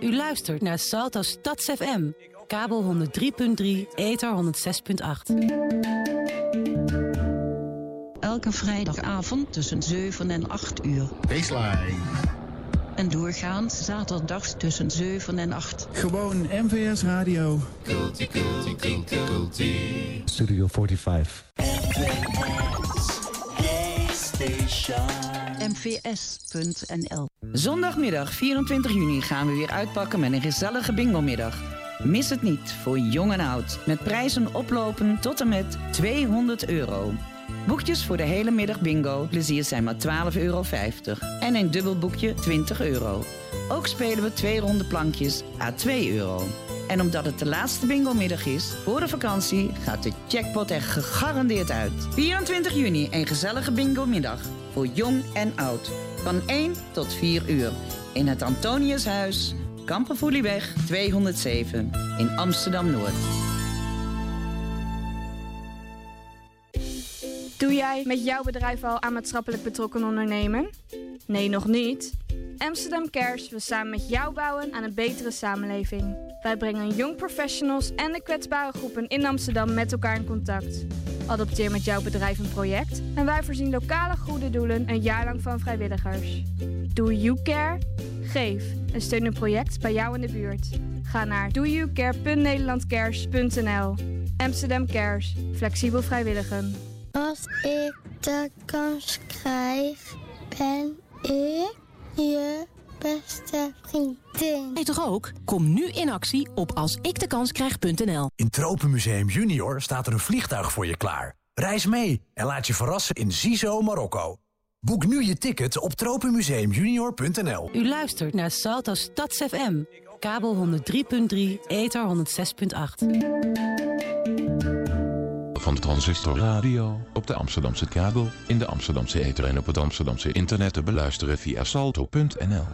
U luistert naar Salto Stads FM. Kabel 103.3, ether 106.8. Elke vrijdagavond tussen 7 en 8 uur. Baseline. En doorgaans zaterdags tussen 7 en 8. Gewoon MVS Radio. Culti, culti, culti, culti. Studio 45. mvs.nl Zondagmiddag 24 juni gaan we weer uitpakken met een gezellige bingo-middag. Mis het niet, voor jong en oud. Met prijzen oplopen tot en met 200 euro. Boekjes voor de hele middag bingo. Plezier zijn maar 12,50 euro. En een dubbel boekje 20 euro. Ook spelen we twee ronde plankjes à 2 euro. En omdat het de laatste bingo-middag is, voor de vakantie gaat de jackpot er gegarandeerd uit. 24 juni, een gezellige bingo-middag. Voor jong en oud. Van 1 tot 4 uur. In het Antoniushuis, Kampenvoelieweg 207 in Amsterdam-Noord. Doe jij met jouw bedrijf al aan maatschappelijk betrokken ondernemen? Nee, nog niet? Amsterdam Cares wil samen met jou bouwen aan een betere samenleving. Wij brengen young professionals en de kwetsbare groepen in Amsterdam met elkaar in contact. Adopteer met jouw bedrijf een project en wij voorzien lokale goede doelen een jaar lang van vrijwilligers. Doe You Care? Geef en steun een project bij jou in de buurt. Ga naar doyoukare.nederlandcares.nl Amsterdam Cares. Flexibel vrijwilligen. Als ik de kans krijg, ben ik je beste vriendin. Jij toch ook? Kom nu in actie op alsikdekans.nl. In Tropenmuseum Junior staat er een vliegtuig voor je klaar. Reis mee en laat je verrassen in Zizo, Marokko. Boek nu je ticket op tropenmuseumjunior.nl. U luistert naar Salto Stads FM. Kabel 103.3, ether 106.8. Van Transistor Radio. Op de Amsterdamse kabel, in de Amsterdamse ether en op het Amsterdamse internet te beluisteren via salto.nl.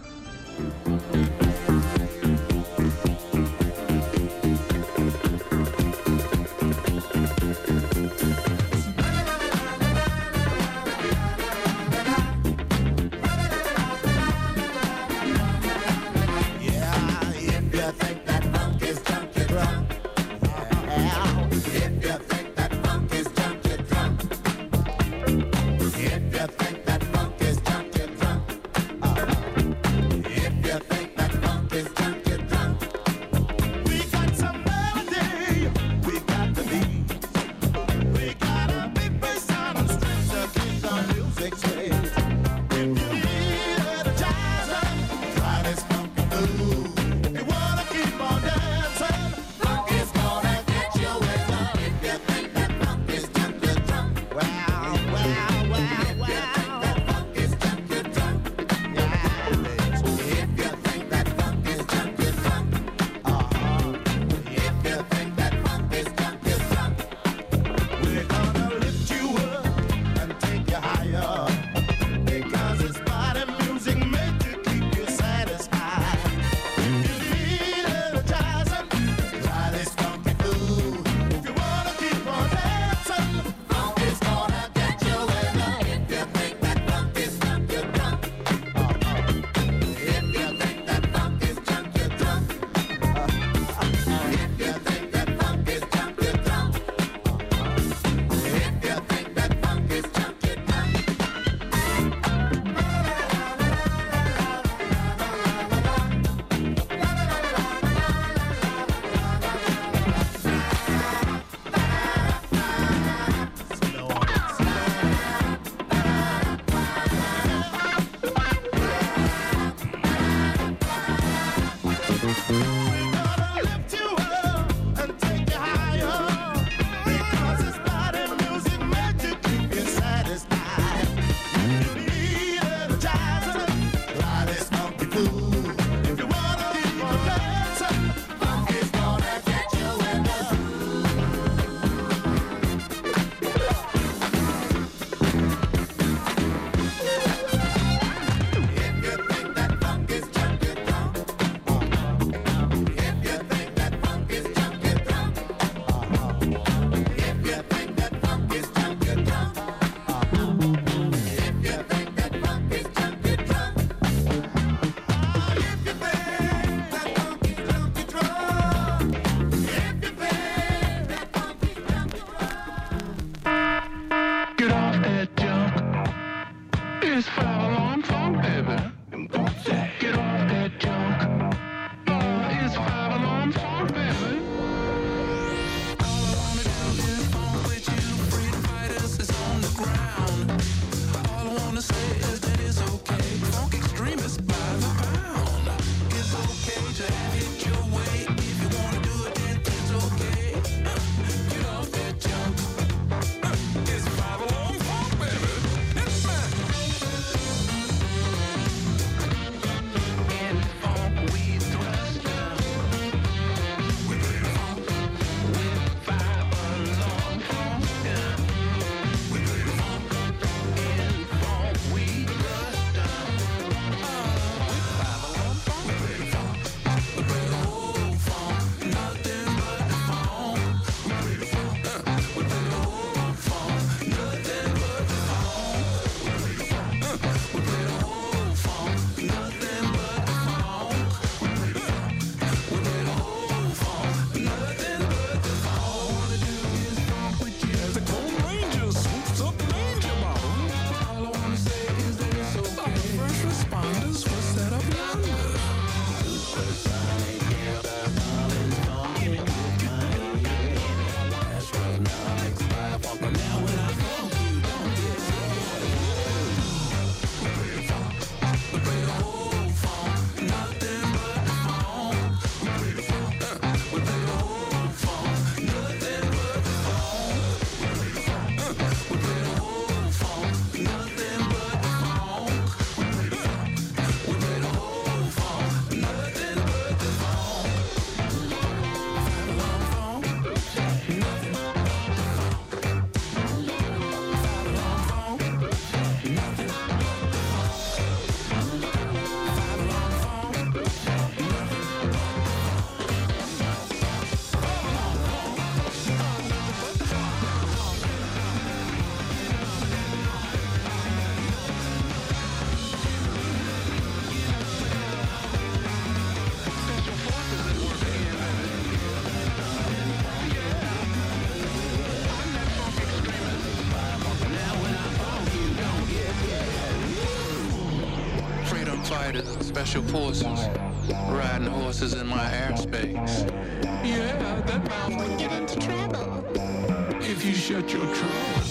special forces riding horses in my airspace. Yeah, that mouth would get into trouble if you shut your trunk.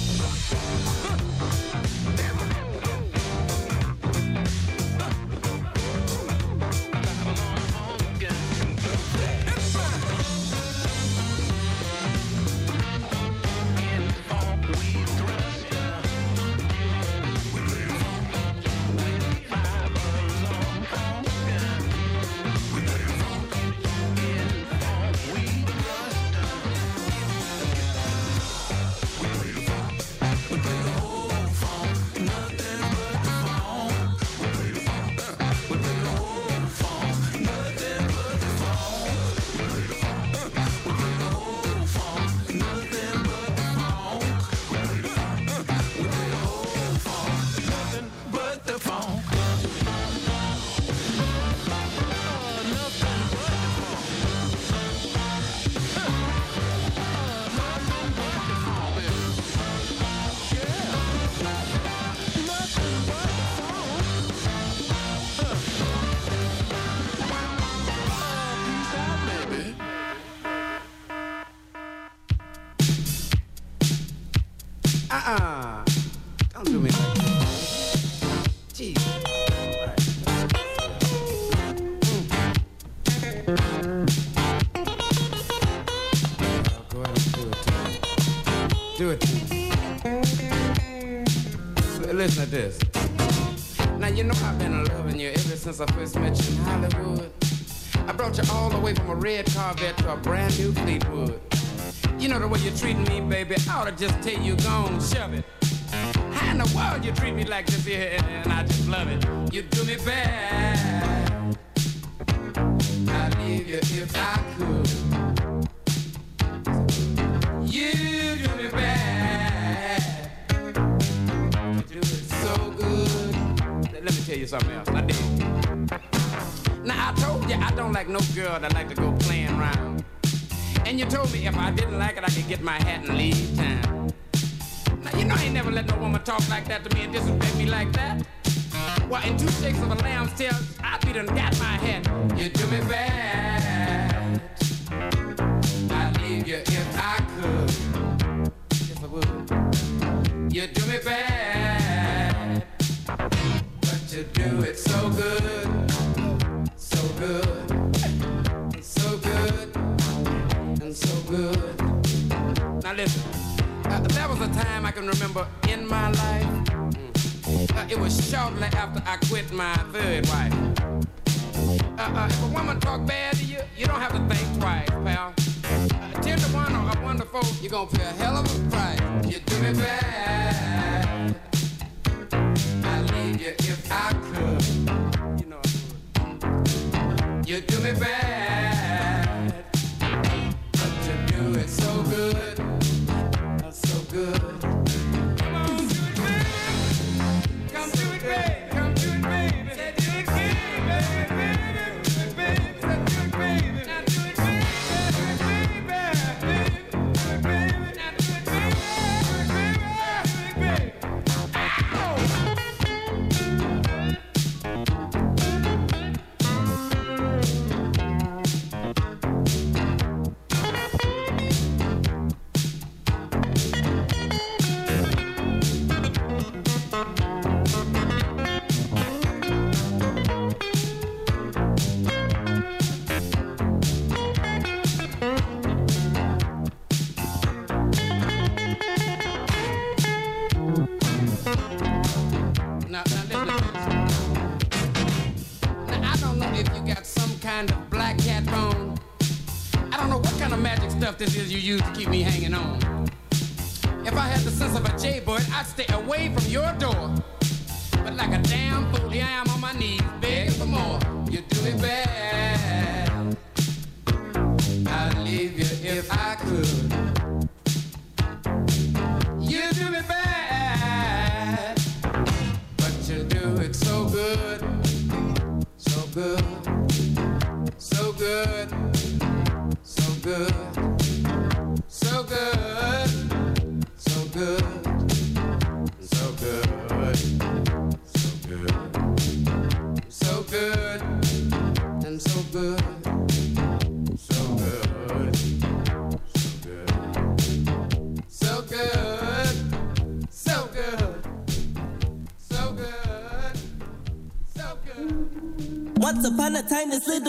Do it. Listen to this. Now you know I've been loving you ever since I first met you in Hollywood. I brought you all the way from a red Corvette to a brand new Fleetwood. You know the way you're treating me, baby. I ought to just tell you, go on, shove it. How in the world you treat me like this here, and, and I just love it. You do me bad. I'd leave you if I could. You do me bad. So good. Let let me tell you something else. I did. Now I told you I don't like no girl that like to go playing around. And you told me if I didn't like it, I could get my hat and leave town. Now, you know I ain't never let no woman talk like that to me and disrespect me like that. Well, in two shakes of a lamb's tail, I be done got my hat. You do me bad. I'd leave you if I could. Yes, I would. You do me bad. You do it so good. So good. So good and so good. Now listen, uh, there was a time I can remember in my life. mm, Uh, it was shortly after I quit my third wife. Uh, uh, if a woman talk bad to you, you don't have to think twice, pal. Ten to one or a four, you're gonna pay a hell of a price. You do me bad. You if I could. You know I would. You do me bad.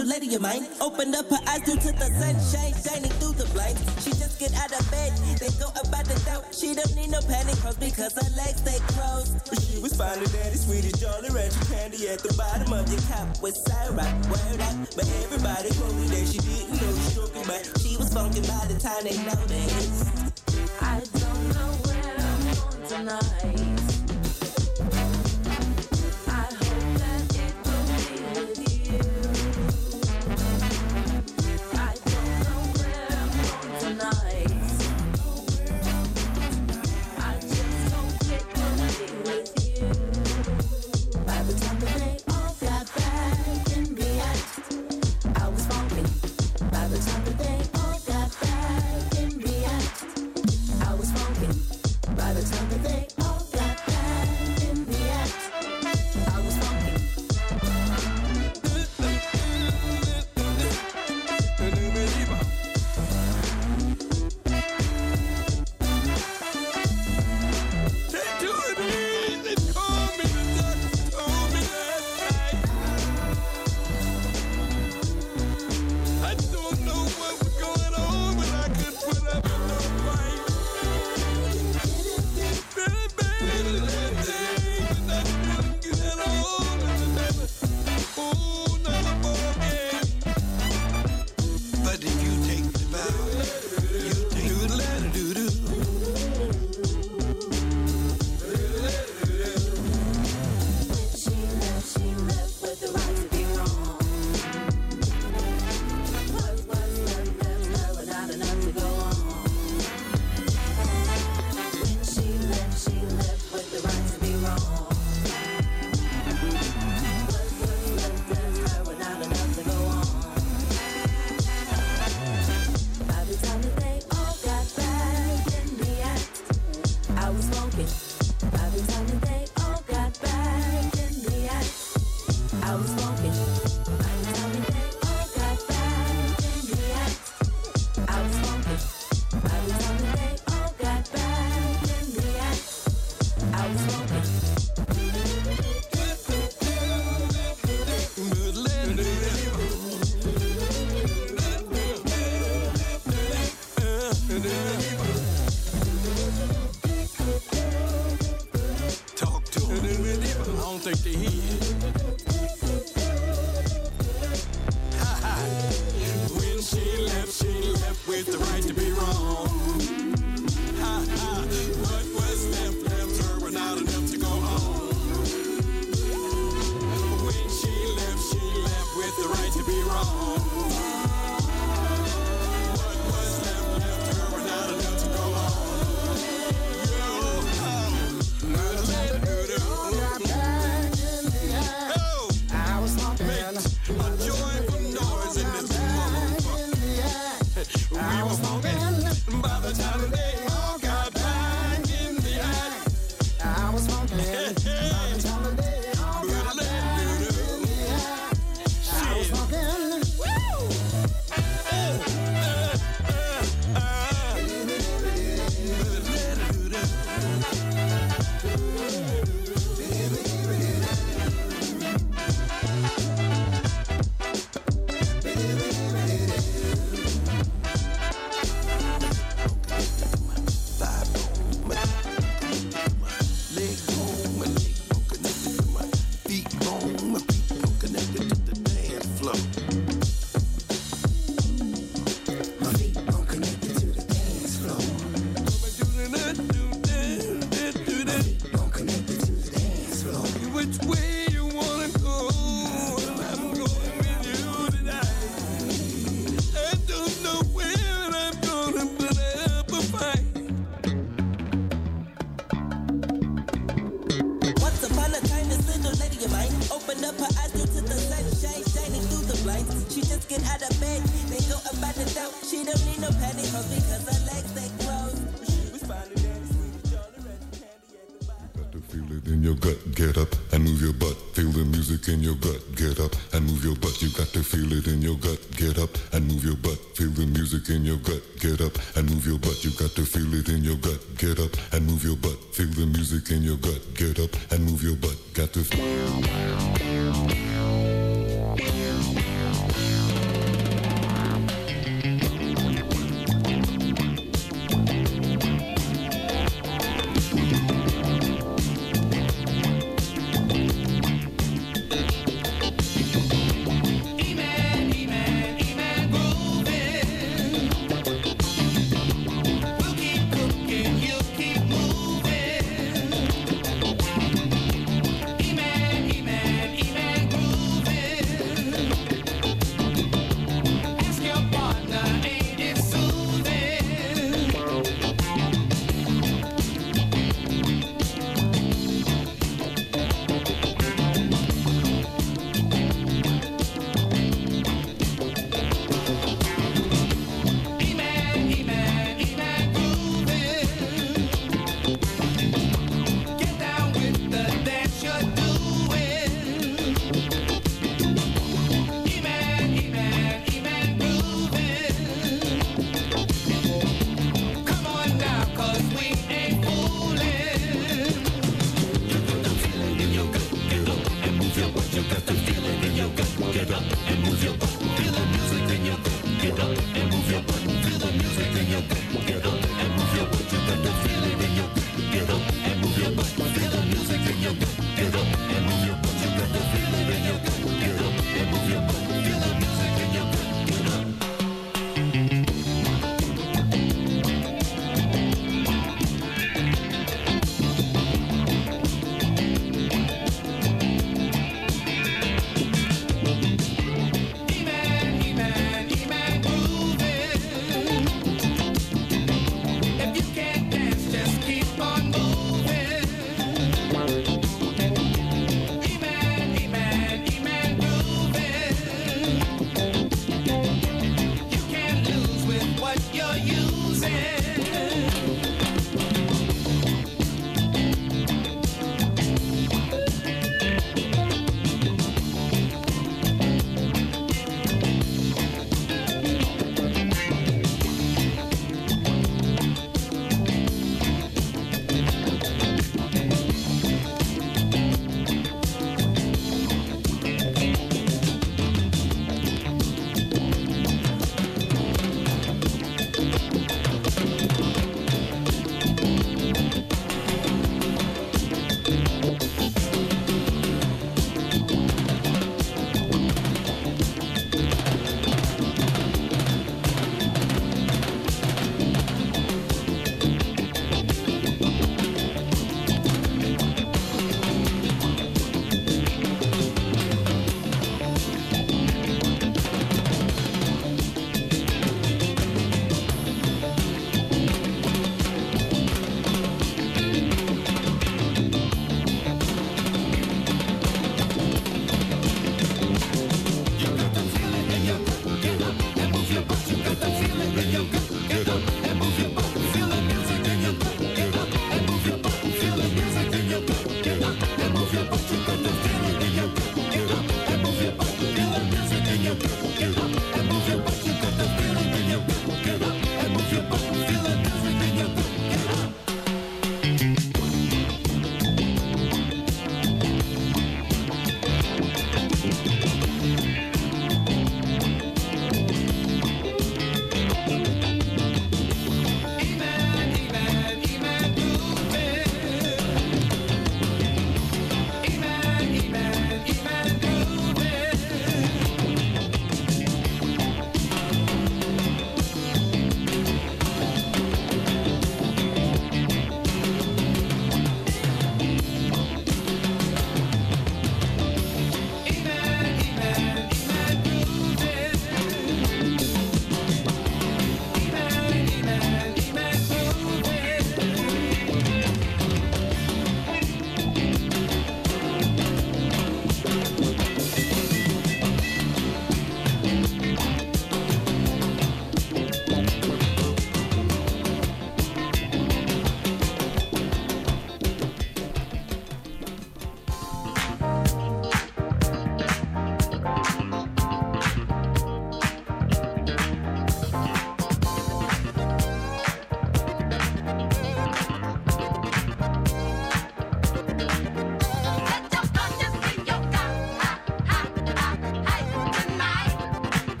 little lady of mine opened up her eyes due to the sunshine shining through the blinds. She just get out of bed, they go about the doubt. She don't need no panic hoes because her legs they closed. She was finding daddy sweetie jolly ratchet candy at the bottom of the cup with syrup. Word up, but everybody told me that she didn't know she stroking, but she was funky by the time they noticed. I don't know where I'm going tonight. Butt.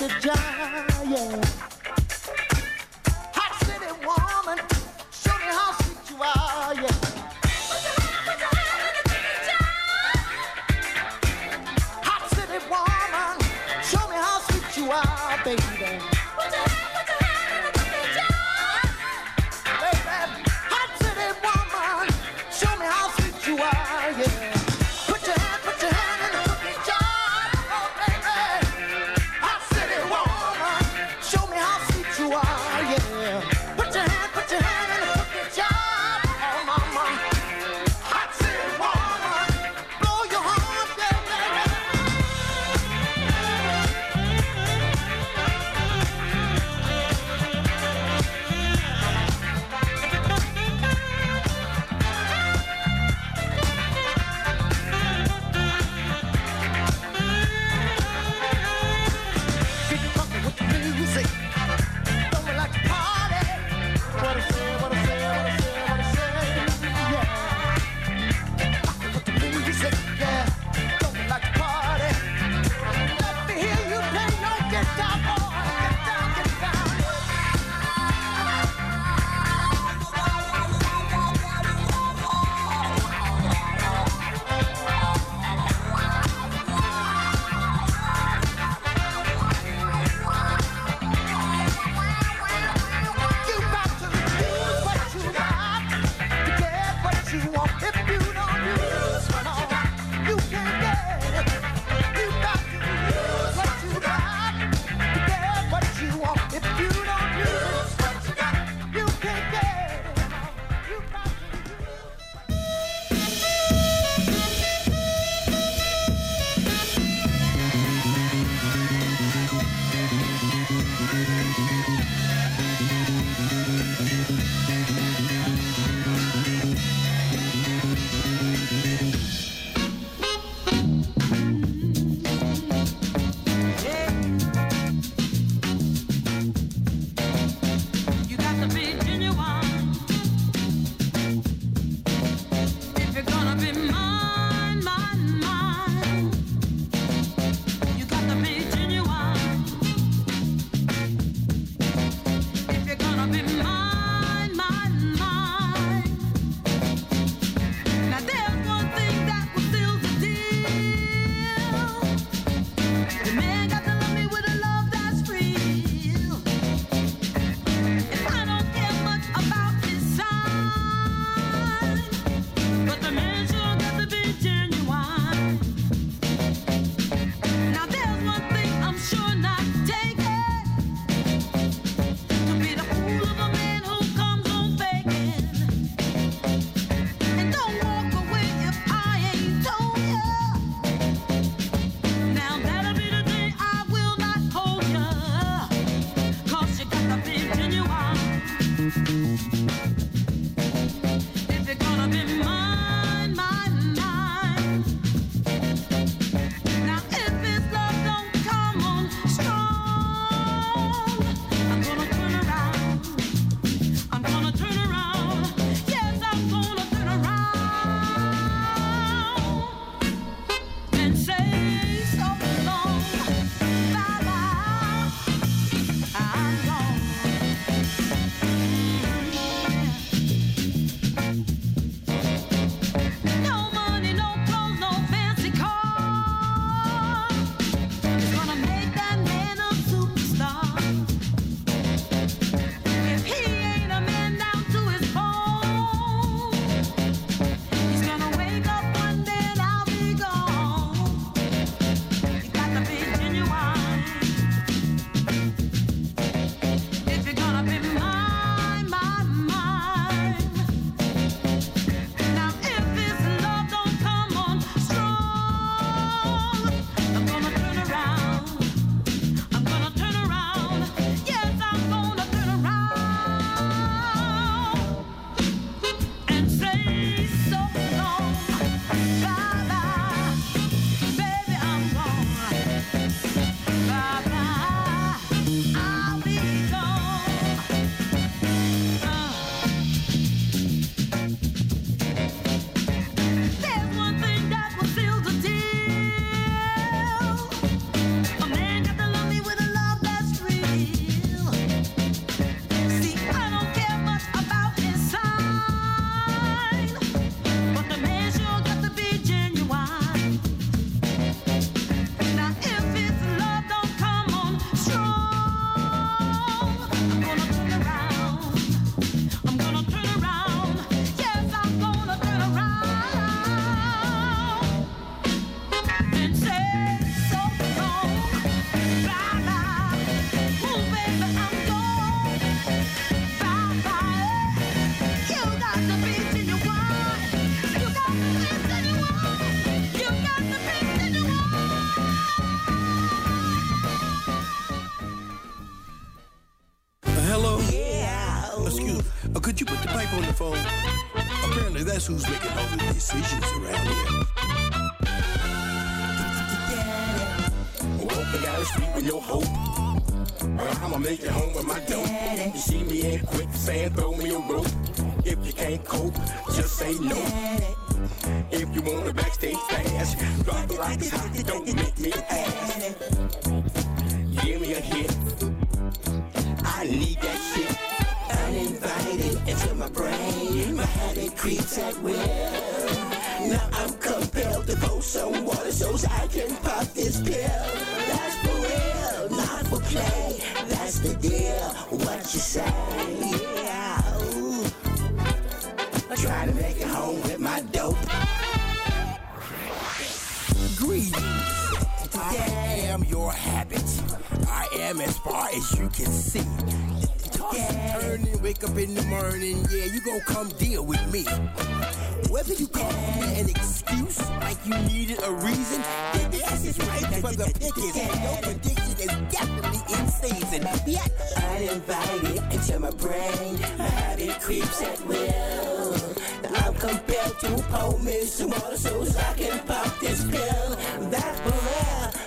The cookie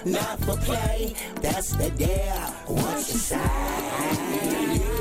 not for play. That's the deal. What you say?